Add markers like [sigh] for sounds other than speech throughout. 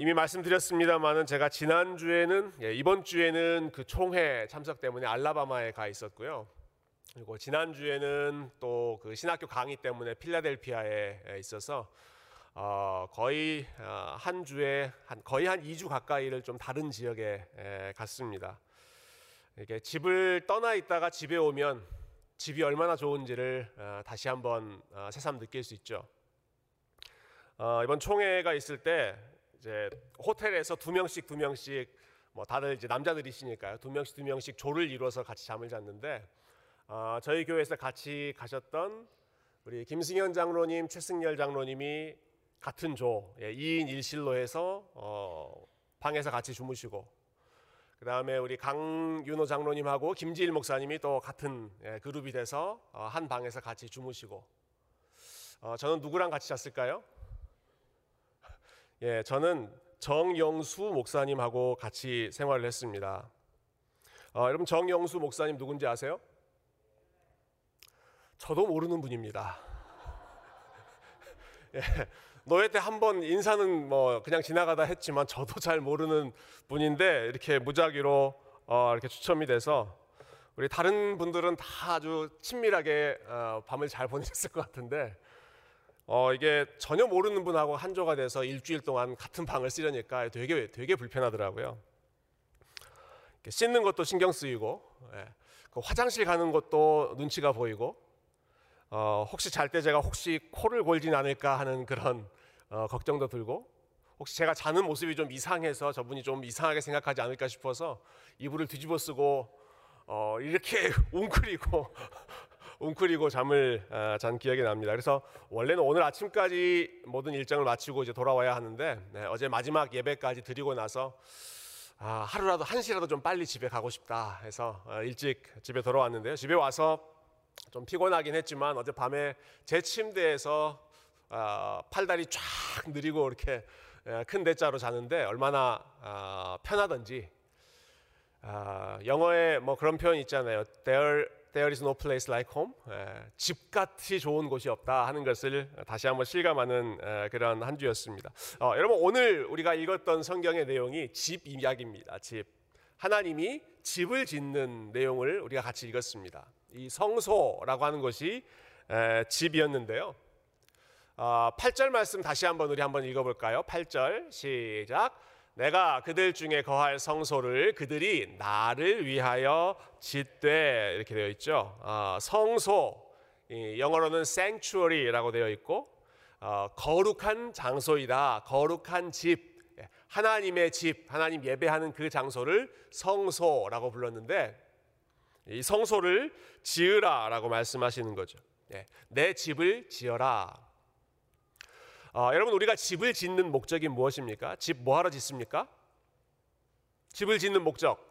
이미 말씀드렸습니다만은 제가 지난 주에는 예, 이번 주에는 그 총회 참석 때문에 알라바마에 가 있었고요. 그리고 지난 주에는 또 그 신학교 강의 때문에 필라델피아에 예, 있어서 어, 거의 어, 한 주에 한 거의 한 2주 가까이를 좀 다른 지역에 예, 갔습니다. 이게 집을 떠나 있다가 집에 오면 집이 얼마나 좋은지를 어, 다시 한번 어, 새삼 느낄 수 있죠. 어, 이번 총회가 있을 때 이제 호텔에서 두 명씩 두 명씩 뭐 다들 이제 남자들이시니까요 두 명씩 두 명씩 조를 이루어서 같이 잠을 잤는데 어, 저희 교회에서 같이 가셨던 우리 김승현 장로님, 최승열 장로님이 같은 조 예, 2인 1실로 해서 어, 방에서 같이 주무시고 그 다음에 우리 강윤호 장로님하고 김지일 목사님이 또 같은 예, 그룹이 돼서 어, 한 방에서 같이 주무시고 어, 저는 누구랑 같이 잤을까요? 예, 저는 정영수 목사님하고 같이 생활을 했습니다. 어, 여러분 정영수 목사님 누군지 아세요? 저도 모르는 분입니다. [laughs] 예, 노예 때 한 번 인사는 뭐 그냥 지나가다 했지만 저도 잘 모르는 분인데 이렇게 무작위로 어, 이렇게 추첨이 돼서 우리 다른 분들은 다 아주 친밀하게 어, 밤을 잘 보내셨을 것 같은데 어, 이게 전혀 모르는 분하고 한조가 돼서 일주일 동안 같은 방을 쓰려니까 되게 되게 불편하더라고요. 씻는 것도 신경 쓰이고, 예. 그 화장실 가는 것도 눈치가 보이고, 어, 혹시 잘 때 제가 혹시 코를 골진 않을까 하는 그런 어, 걱정도 들고, 혹시 제가 자는 모습이 좀 이상해서 저분이 좀 이상하게 생각하지 않을까 싶어서 이불을 뒤집어 쓰고 어, 이렇게 [laughs] 웅크리고 웅크리고 잠을 아, 잔 기억이 납니다. 그래서 원래는 오늘 아침까지 모든 일정을 마치고 이제 돌아와야 하는데 네, 어제 마지막 예배까지 드리고 나서 아, 하루라도 한 시라도 좀 빨리 집에 가고 싶다 해서 어, 일찍 집에 돌아왔는데요. 집에 와서 좀 피곤하긴 했지만 어제 밤에 제 침대에서 아, 팔다리 쫙 느리고 이렇게 예, 큰 대자로 자는데 얼마나 아, 편하던지 아, 영어에 뭐 그런 표현 있잖아요. There There is no place like home. 예, 집같이 좋은 곳이 없다 하는 것을 다시 한번 실감하는 에, 그런 한 주였습니다. 어, 여러분 오늘 우리가 읽었던 성경의 내용이 집 이야기입니다. 집. 하나님이 집을 짓는 내용을 우리가 같이 읽었습니다. 이 성소라고 하는 것이 에, 집이었는데요. 어, 8절 말씀 다시 한번 우리 한번 읽어볼까요? 8절 시작. 내가 그들 중에 거할 성소를 그들이 나를 위하여 짓되 이렇게 되어 있죠. 어, 성소 영어로는 sanctuary라고 되어 있고 어, 거룩한 장소이다. 거룩한 집. 예, 하나님의 집, 하나님 예배하는 그 장소를 성소라고 불렀는데 이 성소를 지으라라고 말씀하시는 거죠. 예, 내 집을 지어라. 어, 여러분 우리가 집을 짓는 목적이 무엇입니까? 집 뭐하러 짓습니까? 집을 짓는 목적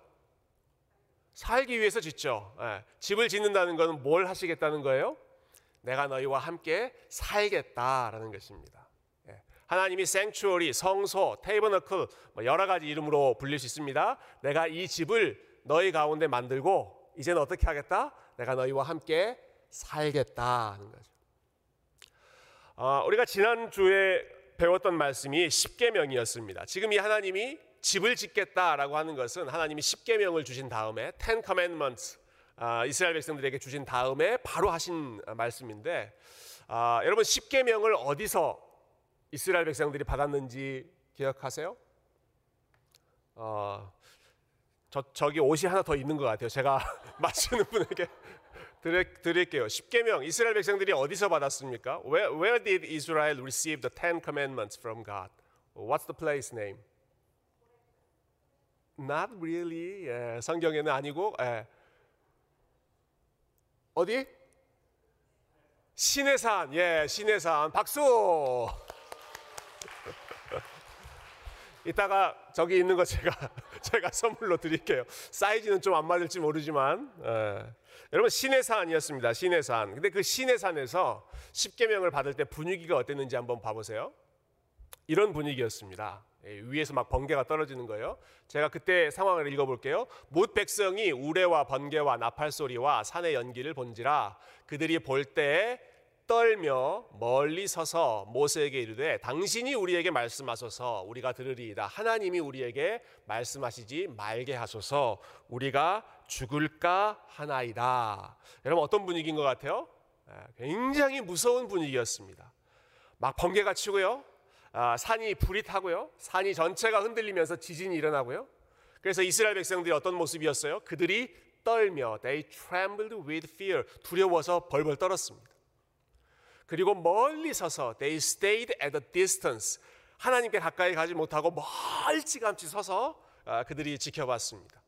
살기 위해서 짓죠. 예, 집을 짓는다는 것은 뭘 하시겠다는 거예요? 내가 너희와 함께 살겠다라는 것입니다. 예, 하나님이 생츄어리, 성소, 테이버너클 뭐 여러 가지 이름으로 불릴 수 있습니다. 내가 이 집을 너희 가운데 만들고 이제는 어떻게 하겠다? 내가 너희와 함께 살겠다 하는 거죠. 어, 우리가 지난 주에 배웠던 말씀이 십계명이었습니다. 지금 이 하나님이 집을 짓겠다라고 하는 것은 하나님이 십계명을 주신 다음에 Ten Commandments 어, 이스라엘 백성들에게 주신 다음에 바로 하신 말씀인데 어, 여러분 십계명을 어디서 이스라엘 백성들이 받았는지 기억하세요? 어, 저, 저기 옷이 하나 더 있는 것 같아요. 제가 [laughs] 맞추는 분에게 드릴게요. 10계명 이스라엘 백성들이 어디서 받았습니까? Where, where did Israel receive the Ten Commandments from God? What's the place name? Not really. 예, 성경에는 아니고 예. 어디? 시내산. 예, 시내산. 박수. 이따가 저기 있는 거 제가 제가 선물로 드릴게요. 사이즈는 좀 안 맞을지 모르지만. 예. 여러분 시내산이었습니다. 시내산. 근데 그 시내산에서 10계명을 받을 때 분위기가 어땠는지 한번 봐보세요. 이런 분위기였습니다. 예, 위에서 막 번개가 떨어지는 거예요. 제가 그때 상황을 읽어볼게요. 못 백성이 우레와 번개와 나팔 소리와 산의 연기를 본지라 그들이 볼때 떨며 멀리 서서 모세에게 이르되 당신이 우리에게 말씀하소서 우리가 들으리이다 하나님이 우리에게 말씀하시지 말게 하소서 우리가 죽을까 하나이다. 여러분 어떤 분위기인 것 같아요? 예, 굉장히 무서운 분위기였습니다. 막 번개가 치고요. 아, 산이 불이 타고요. 산이 전체가 흔들리면서 지진이 일어나고요. 그래서 이스라엘 백성들이 어떤 모습이었어요? 그들이 떨며 they trembled with fear. 두려워서 벌벌 떨었습니다. 그리고 멀리 서서 they stayed at a distance. 하나님께 가까이 가지 못하고 멀찌감치 서서 아, 그들이 지켜봤습니다.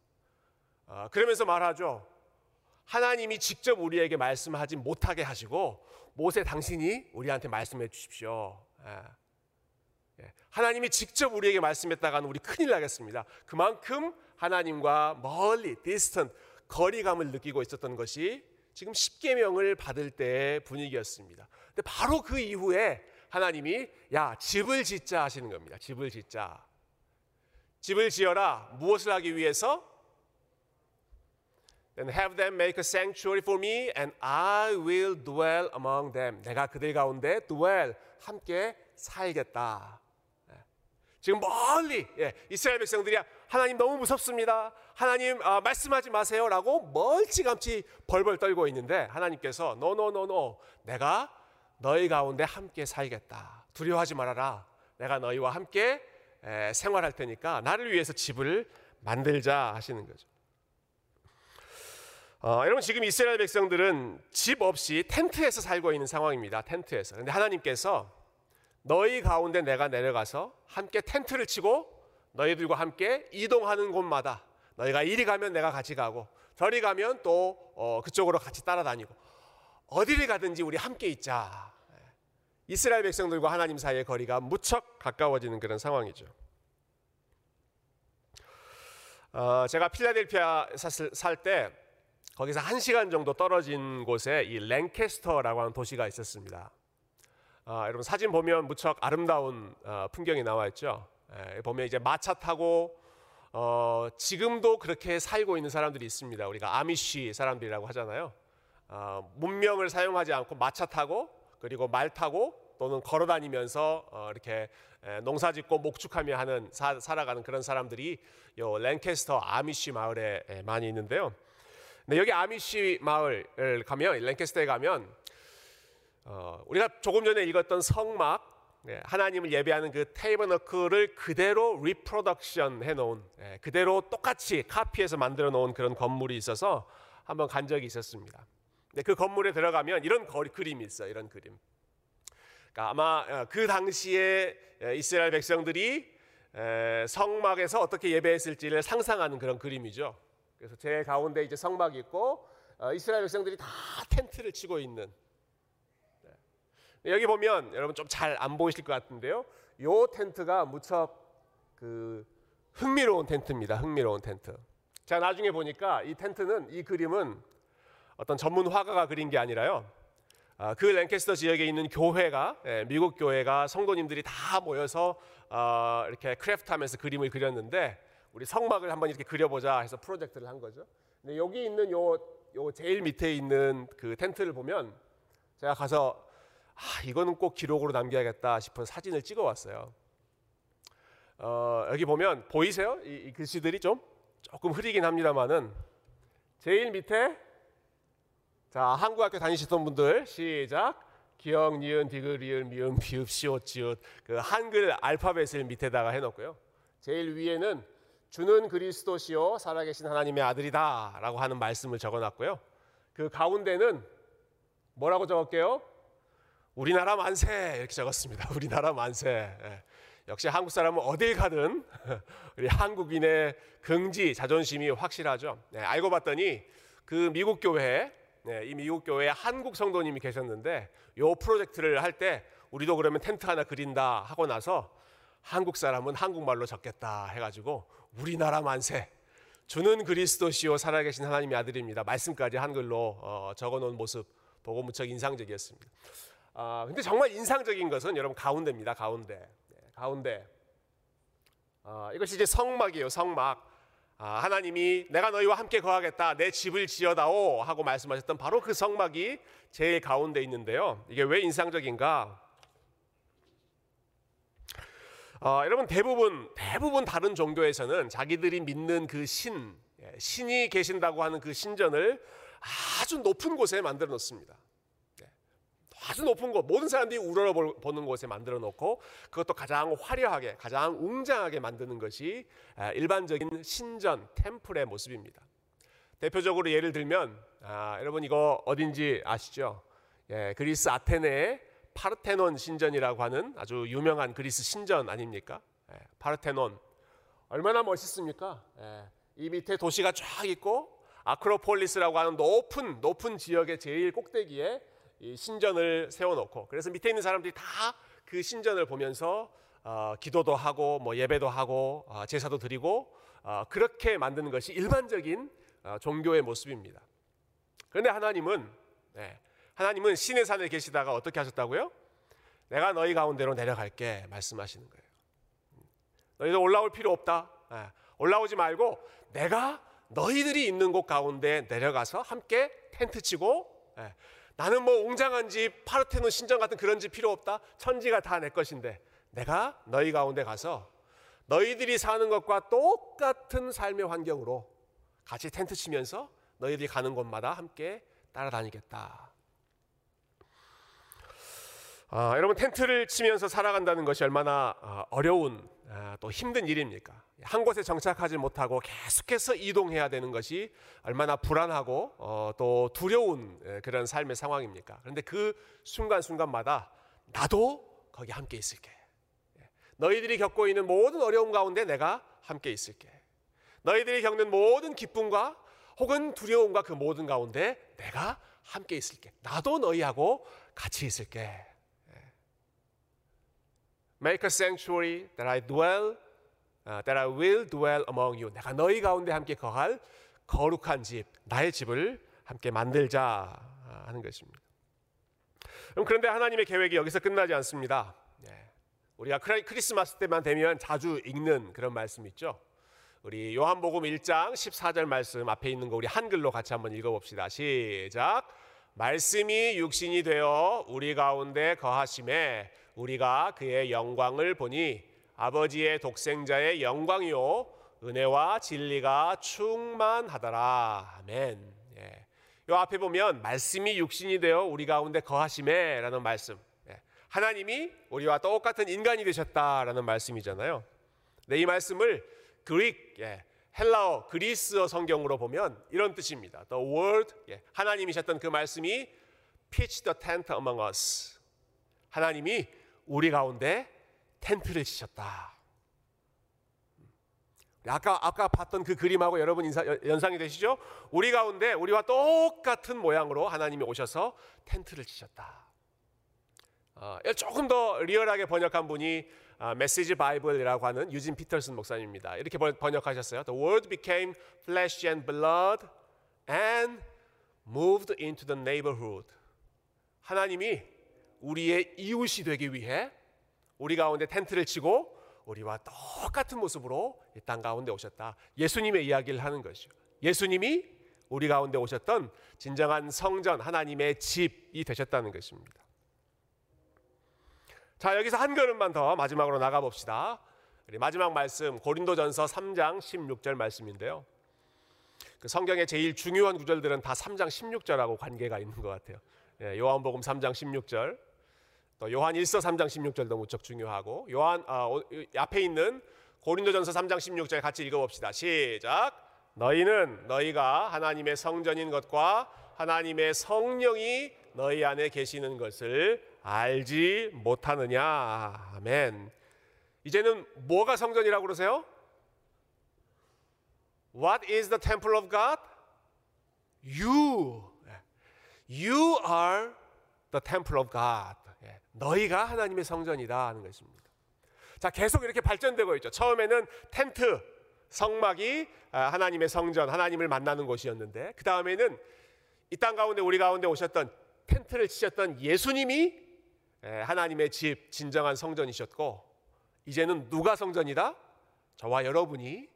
아, 그러면서 말하죠. 하나님이 직접 우리에게 말씀하지 못하게 하시고 모세 당신이 우리한테 말씀해 주십시오. 예. 예. 하나님이 직접 우리에게 말씀했다가는 우리 큰일 나겠습니다. 그만큼 하나님과 멀리 distant 거리감을 느끼고 있었던 것이 지금 십계명을 받을 때의 분위기였습니다. 근데 바로 그 이후에 하나님이 야 집을 짓자 하시는 겁니다. 집을 짓자. 집을 지어라. 무엇을 하기 위해서? Then have them make a sanctuary for me, and I will dwell among them. 내가 그들 가운데 dwell 함께 살겠다. 지금 멀리 예, 이스라엘 백성들이 하나님 너무 무섭습니다. 하나님 아, 말씀하지 마세요라고 멀찌감치 벌벌 떨고 있는데 하나님께서 no no no no 내가 너희 가운데 함께 살겠다. 두려워하지 말아라. 내가 너희와 함께 에, 생활할 테니까 나를 위해서 집을 만들자 하시는 거죠. 어, 여러분 지금 이스라엘 백성들은 집 없이 텐트에서 살고 있는 상황입니다. 텐트에서. 근데 하나님께서 너희 가운데 내가 내려가서 함께 텐트를 치고 너희들과 함께 이동하는 곳마다 너희가 이리 가면 내가 같이 가고 저리 가면 또 어, 그쪽으로 같이 따라다니고 어디를 가든지 우리 함께 있자. 이스라엘 백성들과 하나님 사이의 거리가 무척 가까워지는 그런 상황이죠. 어, 제가 필라델피아 살 때 거기서 한 시간 정도 떨어진 곳에 이 랭캐스터라고 하는 도시가 있었습니다. 아, 여러분 사진 보면 무척 아름다운 어, 풍경이 나와 있죠. 예, 보면 이제 마차 타고 어, 지금도 그렇게 살고 있는 사람들이 있습니다. 우리가 아미쉬 사람들이라고 하잖아요. 어, 문명을 사용하지 않고 마차 타고 그리고 말 타고 또는 걸어 다니면서 어, 이렇게 에, 농사 짓고 목축하며 하는 사, 살아가는 그런 사람들이 요 랭캐스터 아미쉬 마을에 에, 많이 있는데요. 근데 여기 아미쉬 마을을 가면 랭캐스터에 가면 어, 우리가 조금 전에 읽었던 성막 예, 하나님을 예배하는 그 tabernacle을 그대로 reproduction 해놓은 예, 그대로 똑같이 카피해서 만들어 놓은 그런 건물이 있어서 한번 간 적이 있었습니다. 근데 그 건물에 들어가면 이런 거리, 그림이 있어요. 이런 그림. 그러니까 아마 어, 그 당시에 예, 이스라엘 백성들이 성막에서 어떻게 예배했을지를 상상하는 그런 그림이죠. 그래서 제 가운데 이제 성막이 있고 어, 이스라엘 백성들이 다 텐트를 치고 있는 여기 보면 여러분 좀 잘 안 보이실 것 같은데요. 요 텐트가 무척 그 흥미로운 텐트입니다. 흥미로운 텐트. 제가 나중에 보니까 이 텐트는 이 그림은 어떤 전문 화가가 그린 게 아니라요. 아, 그 랭캐스터 지역에 있는 교회가 예, 미국 교회가 성도님들이 다 모여서 어, 이렇게 크래프트하면서 그림을 그렸는데 우리 성막을 한번 이렇게 그려보자 해서 프로젝트를 한 거죠. 근데 여기 있는 요, 요 제일 밑에 있는 그 텐트를 보면 제가 가서 아, 이거는 꼭 기록으로 남겨야겠다 싶은 사진을 찍어 왔어요. 어, 여기 보면 보이세요? 이, 이, 글씨들이 좀 조금 흐리긴 합니다만은 제일 밑에 자 한국학교 다니시던 분들 시작 기억 니은 디귿 리을 미음 비읍 시옷 지읒 그 한글 알파벳을 밑에다가 해놓고요. 제일 위에는 주는 그리스도시요 살아계신 하나님의 아들이다라고 하는 말씀을 적어놨고요. 그 가운데는 뭐라고 적을게요? 우리나라 만세 이렇게 적었습니다. [laughs] 우리나라 만세. 예. 역시 한국 사람은 어딜 가든 [laughs] 우리 한국인의 긍지 자존심이 확실하죠. 네, 알고 봤더니 그 미국 교회 네, 이 미국 교회에 한국 성도님이 계셨는데 요 프로젝트를 할 때 우리도 그러면 텐트 하나 그린다 하고 나서 한국 사람은 한국말로 적겠다 해가지고 우리나라 만세 주는 그리스도시요 살아계신 하나님의 아들입니다. 말씀까지 한글로 어, 적어놓은 모습 보고 무척 인상적이었습니다. 아, 근데 정말 인상적인 것은 여러분 가운데입니다. 가운데. 네, 가운데. 아, 이것이 이제 성막이에요. 성막. 아, 하나님이 내가 너희와 함께 거하겠다 내 집을 지어다오 하고 말씀하셨던 바로 그 성막이 제일 가운데 있는데요. 이게 왜 인상적인가? 어, 여러분 대부분 대부분 다른 종교에서는 자기들이 믿는 그 신, 예, 신이 계신다고 하는 그 신전을 아주 높은 곳에 만들어 놓습니다. 아주 높은 곳, 모든 사람들이 우러러보는 곳에 만들어 놓고 그것도 가장 화려하게, 가장 웅장하게 만드는 것이 일반적인 신전, 템플의 모습입니다. 대표적으로 예를 들면 아, 여러분 이거 어딘지 아시죠? 예, 그리스 아테네의 파르테논 신전이라고 하는 아주 유명한 그리스 신전 아닙니까? 예, 파르테논 얼마나 멋있습니까? 예, 이 밑에 도시가 쫙 있고 아크로폴리스라고 하는 높은 높은 지역의 제일 꼭대기에 신전을 세워놓고 그래서 밑에 있는 사람들이 다 그 신전을 보면서 어, 기도도 하고 뭐 예배도 하고 어, 제사도 드리고 어, 그렇게 만드는 것이 일반적인 어, 종교의 모습입니다. 그런데 하나님은 네, 하나님은 신의 산에 계시다가 어떻게 하셨다고요? 내가 너희 가운데로 내려갈게 말씀하시는 거예요. 너희들 올라올 필요 없다. 네, 올라오지 말고 내가 너희들이 있는 곳 가운데 내려가서 함께 텐트 치고 네, 나는 뭐 웅장한 집, 파르테논 신전 같은 그런 집 필요 없다. 천지가 다 내 것인데 내가 너희 가운데 가서 너희들이 사는 것과 똑같은 삶의 환경으로 같이 텐트 치면서 너희들이 가는 곳마다 함께 따라다니겠다. 아, 여러분 텐트를 치면서 살아간다는 것이 얼마나 아, 어려운 아, 또 힘든 일입니까? 한 곳에 정착하지 못하고 계속해서 이동해야 되는 것이 얼마나 불안하고 어, 또 두려운 예, 그런 삶의 상황입니까? 그런데 그 순간순간마다 나도 거기 함께 있을게. 예. 너희들이 겪고 있는 모든 어려움 가운데 내가 함께 있을게. 너희들이 겪는 모든 기쁨과 혹은 두려움과 그 모든 가운데 내가 함께 있을게. 나도 너희하고 같이 있을게. Make a sanctuary that I dwell, uh, that I will dwell among you. 내가 너희 가운데 함께 거할 거룩한 집, 나의 집을 함께 만들자 하는 것입니다. 그런데 하나님의 계획이 여기서 끝나지 않습니다. 네. 우리가 크리스마스 때만 되면 자주 읽는 그런 말씀 있죠. 우리 요한복음 1장 14절 말씀 앞에 있는 거 우리 한글로 같이 한번 읽어봅시다. 시작. 말씀이 육신이 되어 우리 가운데 거하심에 우리가 그의 영광을 보니 아버지의 독생자의 영광이요 은혜와 진리가 충만하더라. 아멘. 예. 요 앞에 보면 말씀이 육신이 되어 우리 가운데 거하심에라는 말씀. 예. 하나님이 우리와 똑같은 인간이 되셨다라는 말씀이잖아요. 네, 이 말씀을 그릭, 예, 헬라어, 그리스어 성경으로 보면 이런 뜻입니다. The word, 예, 하나님이셨던 그 말씀이 pitch the tent among us. 하나님이 우리 가운데 텐트를 치셨다. 아까 아까 봤던 그 그림하고 여러분 인사, 연상이 되시죠? 우리 가운데 우리와 똑같은 모양으로 하나님이 오셔서 텐트를 치셨다. 어, 조금 더 리얼하게 번역한 분이 어, 메시지 바이블이라고 하는 유진 피터슨 목사님입니다. 이렇게 번역하셨어요. The word became flesh and blood and moved into the neighborhood. 하나님이 우리의 이웃이 되기 위해 우리 가운데 텐트를 치고 우리와 똑같은 모습으로 이 땅 가운데 오셨다. 예수님의 이야기를 하는 것이죠. 예수님이 우리 가운데 오셨던 진정한 성전 하나님의 집이 되셨다는 것입니다. 자, 여기서 한 걸음만 더 마지막으로 나가 봅시다. 마지막 말씀 고린도전서 3장 16절 말씀인데요. 그 성경의 제일 중요한 구절들은 다 3장 16절하고 관계가 있는 것 같아요. 예, 요한복음 3장 16절. 또 요한 1서 3장 16절도 무척 중요하고 요한 아, 앞에 있는 고린도전서 3장 16절 같이 읽어봅시다. 시작. 너희는 너희가 하나님의 성전인 것과 하나님의 성령이 너희 안에 계시는 것을 알지 못하느냐. 아멘. 이제는 뭐가 성전이라고 그러세요? What is the temple of God? You. You are the temple of God. 너희가 하나님의 성전이다 하는 것입니다. 자, 계속 이렇게 발전되고 있죠. 처음에는 텐트, 성막이 아, 하나님의 성전, 하나님을 만나는 곳이었는데, 그 다음에는 이 땅 가운데 우리 가운데 오셨던 텐트를 치셨던 예수님이 하나님의 집, 진정한 성전이셨고, 이제는 누가 성전이다? 저와 여러분이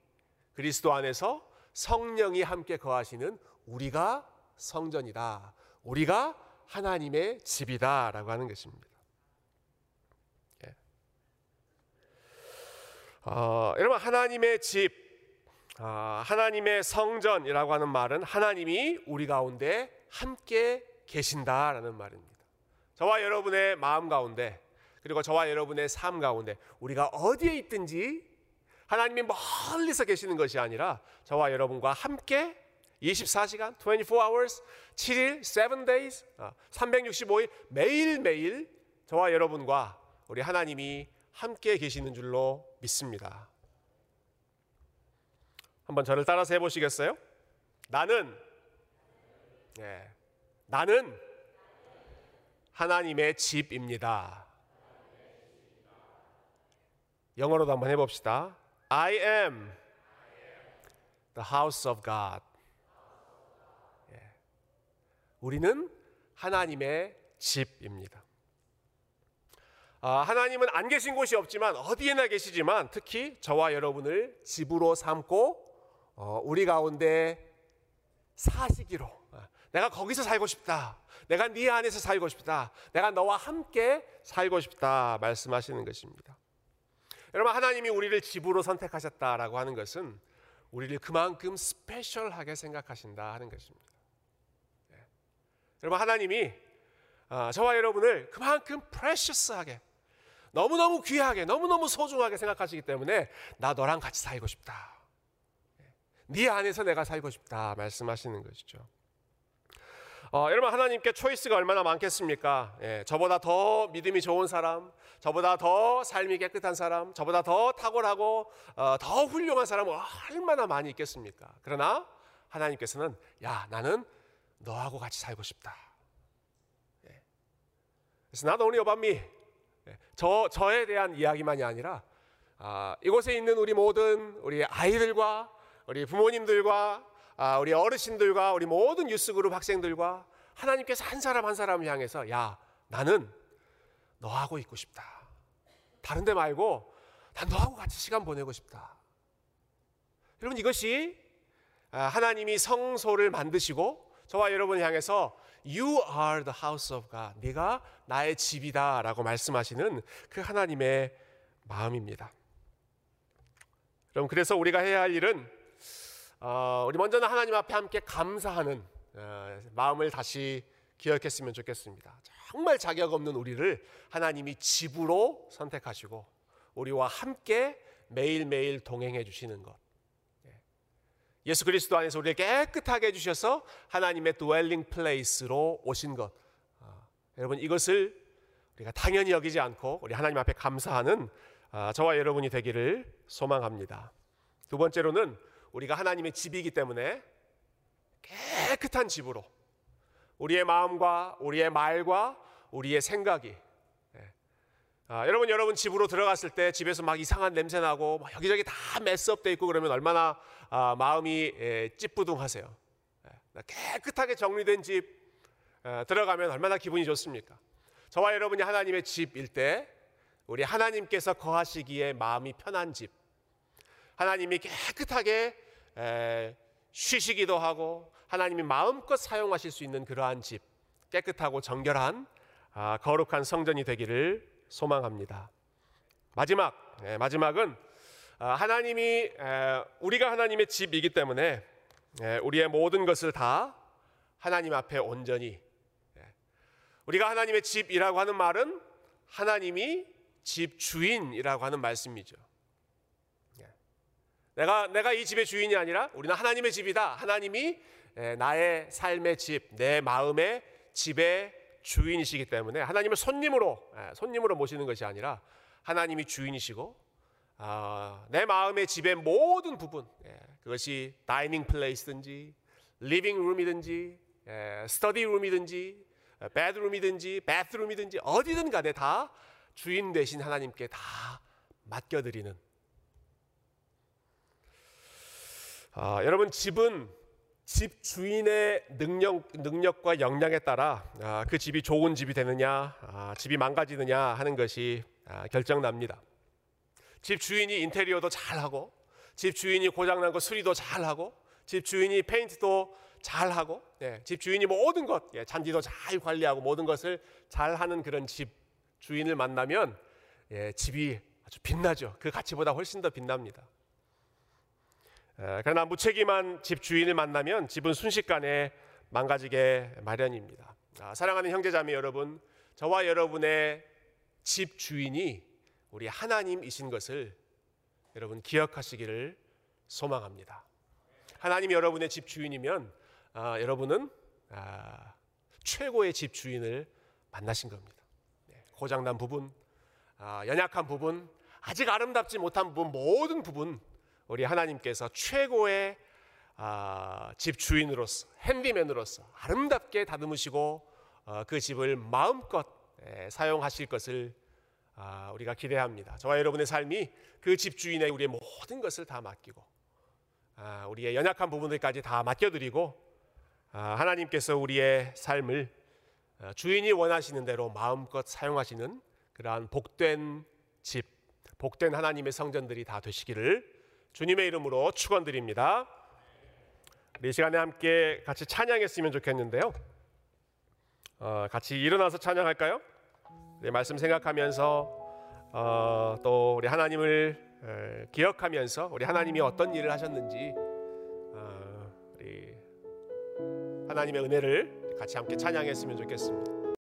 그리스도 안에서 성령이 함께 거하시는 우리가 성전이다. 우리가 하나님의 집이다라고 하는 것입니다. 예. 어, 여러분 하나님의 집, 어, 하나님의 성전이라고 하는 말은 하나님이 우리 가운데 함께 계신다라는 말입니다. 저와 여러분의 마음 가운데 그리고 저와 여러분의 삶 가운데 우리가 어디에 있든지 하나님이 멀리서 계시는 것이 아니라 저와 여러분과 함께 24시간, 24 hours, 7일, 7 days, 365일 매일매일 저와 여러분과 우리 하나님이 함께 계시는 줄로 믿습니다. 한번 저를 따라서 해보시겠어요? 나는, 네, 나는 하나님의 집입니다. 영어로도 한번 해봅시다. I am the house of God. 예. 우리는 하나님의 집입니다. 아, 하나님은 안 계신 곳이 없지만 어디에나 계시지만 특히 저와 여러분을 집으로 삼고 어, 우리 가운데 사시기로 아, 내가 거기서 살고 싶다. 내가 네 안에서 살고 싶다. 내가 너와 함께 살고 싶다 말씀하시는 것입니다. 여러분 하나님이 우리를 집으로 선택하셨다라고 하는 것은 우리를 그만큼 스페셜하게 생각하신다 하는 것입니다. 네. 여러분 하나님이 아, 저와 여러분을 그만큼 프레셔스하게 너무너무 귀하게 너무너무 소중하게 생각하시기 때문에 나 너랑 같이 살고 싶다. 네, 네 안에서 내가 살고 싶다 말씀하시는 것이죠. 어, 여러분 하나님께 초이스가 얼마나 많겠습니까? 예, 저보다 더 믿음이 좋은 사람, 저보다 더 삶이 깨끗한 사람, 저보다 더 탁월하고 어, 더 훌륭한 사람은 얼마나 많이 있겠습니까? 그러나 하나님께서는 야 나는 너하고 같이 살고 싶다. 예. 그래서 only about me, 예, 저 저에 대한 이야기만이 아니라 아, 이곳에 있는 우리 모든 우리 아이들과 우리 부모님들과 아, 우리 어르신들과 우리 모든 유스그룹 학생들과 하나님께서 한 사람 한 사람을 향해서 야 나는 너하고 있고 싶다. 다른 데 말고 난 너하고 같이 시간 보내고 싶다. 여러분 이것이 아, 하나님이 성소를 만드시고 저와 여러분을 향해서 You are the house of God. 네가 나의 집이다라고 말씀하시는 그 하나님의 마음입니다. 여러분 그래서 우리가 해야 할 일은 어, 우리 먼저는 하나님 앞에 함께 감사하는 어, 마음을 다시 기억했으면 좋겠습니다. 정말 자격 없는 우리를 하나님이 집으로 선택하시고 우리와 함께 매일매일 동행해 주시는 것. 예. 예수 그리스도 안에서 우리를 깨끗하게 해주셔서 하나님의 dwelling place로 오신 것. 아, 여러분 이것을 우리가 당연히 여기지 않고 우리 하나님 앞에 감사하는 아, 저와 여러분이 되기를 소망합니다. 두 번째로는 우리가 하나님의 집이기 때문에 깨끗한 집으로 우리의 마음과 우리의 말과 우리의 생각이 예. 아, 여러분 여러분 집으로 들어갔을 때 집에서 막 이상한 냄새 나고 여기저기 다 메스업돼 있고 그러면 얼마나 아, 마음이 예, 찌뿌둥하세요. 예. 깨끗하게 정리된 집 예, 들어가면 얼마나 기분이 좋습니까? 저와 여러분이 하나님의 집일 때 우리 하나님께서 거하시기에 마음이 편한 집 하나님이 깨끗하게 에, 쉬시기도 하고 하나님이 마음껏 사용하실 수 있는 그러한 집 깨끗하고 정결한 아, 거룩한 성전이 되기를 소망합니다. 마지막 네, 마지막은 아, 하나님이 우리가 하나님의 집이기 때문에 우리의 모든 것을 다 하나님 앞에 온전히 우리가 하나님의 집이라고 하는 말은 하나님이 집 주인이라고 하는 말씀이죠. 내가 내가 이 집의 주인이 아니라 우리는 하나님의 집이다. 하나님이 나의 삶의 집, 내 마음의 집의 주인이시기 때문에 하나님을 손님으로 예, 손님으로 모시는 것이 아니라 하나님이 주인이시고 아, 내 마음의 집의 모든 부분 예, 그것이 다이닝 플레이스든지 리빙 룸이든지 스터디 룸이든지 베드룸이든지 베스룸이든지 어디든 간에 다 주인 되신 하나님께 다 맡겨드리는 아, 여러분 집은 집 주인의 능력, 능력과 역량에 따라 아, 그 집이 좋은 집이 되느냐, 아, 집이 망가지느냐 하는 것이 아, 결정납니다. 집 주인이 인테리어도 잘하고, 집 주인이 고장난 거 수리도 잘하고 집 주인이 페인트도 잘하고 예, 집 주인이 모든 것 예, 잔디도 잘 관리하고 모든 것을 잘하는 그런 집 주인을 만나면 예, 집이 아주 빛나죠. 그 가치보다 훨씬 더 빛납니다. 예, 그러나 무책임한 집 주인을 만나면 집은 순식간에 망가지게 마련입니다. 아, 사랑하는 형제자매 여러분, 저와 여러분의 집 주인이 우리 하나님이신 것을 여러분 기억하시기를 소망합니다. 하나님이 여러분의 집 주인이면 아, 여러분은 아, 최고의 집 주인을 만나신 겁니다. 네, 고장난 부분, 아, 연약한 부분, 아직 아름답지 못한 부분, 모든 부분 우리 하나님께서 최고의 아, 집 주인으로서 핸디맨으로서 아름답게 다듬으시고 어, 그 집을 마음껏 예, 사용하실 것을 아, 우리가 기대합니다. 저와 여러분의 삶이 그 집 주인의 우리의 모든 것을 다 맡기고 아, 우리의 연약한 부분들까지 다 맡겨드리고 아, 하나님께서 우리의 삶을 어, 주인이 원하시는 대로 마음껏 사용하시는 그러한 복된 집, 복된 하나님의 성전들이 다 되시기를 주님의 이름으로 축원드립니다. 이 시간에 함께 같이 찬양했으면 좋겠는데요. 어, 같이 일어나서 찬양할까요? 네, 말씀 생각하면서 어, 또 우리 하나님을 에, 기억하면서 우리 하나님이 어떤 일을 하셨는지 어, 우리 하나님의 은혜를 같이 함께 찬양했으면 좋겠습니다.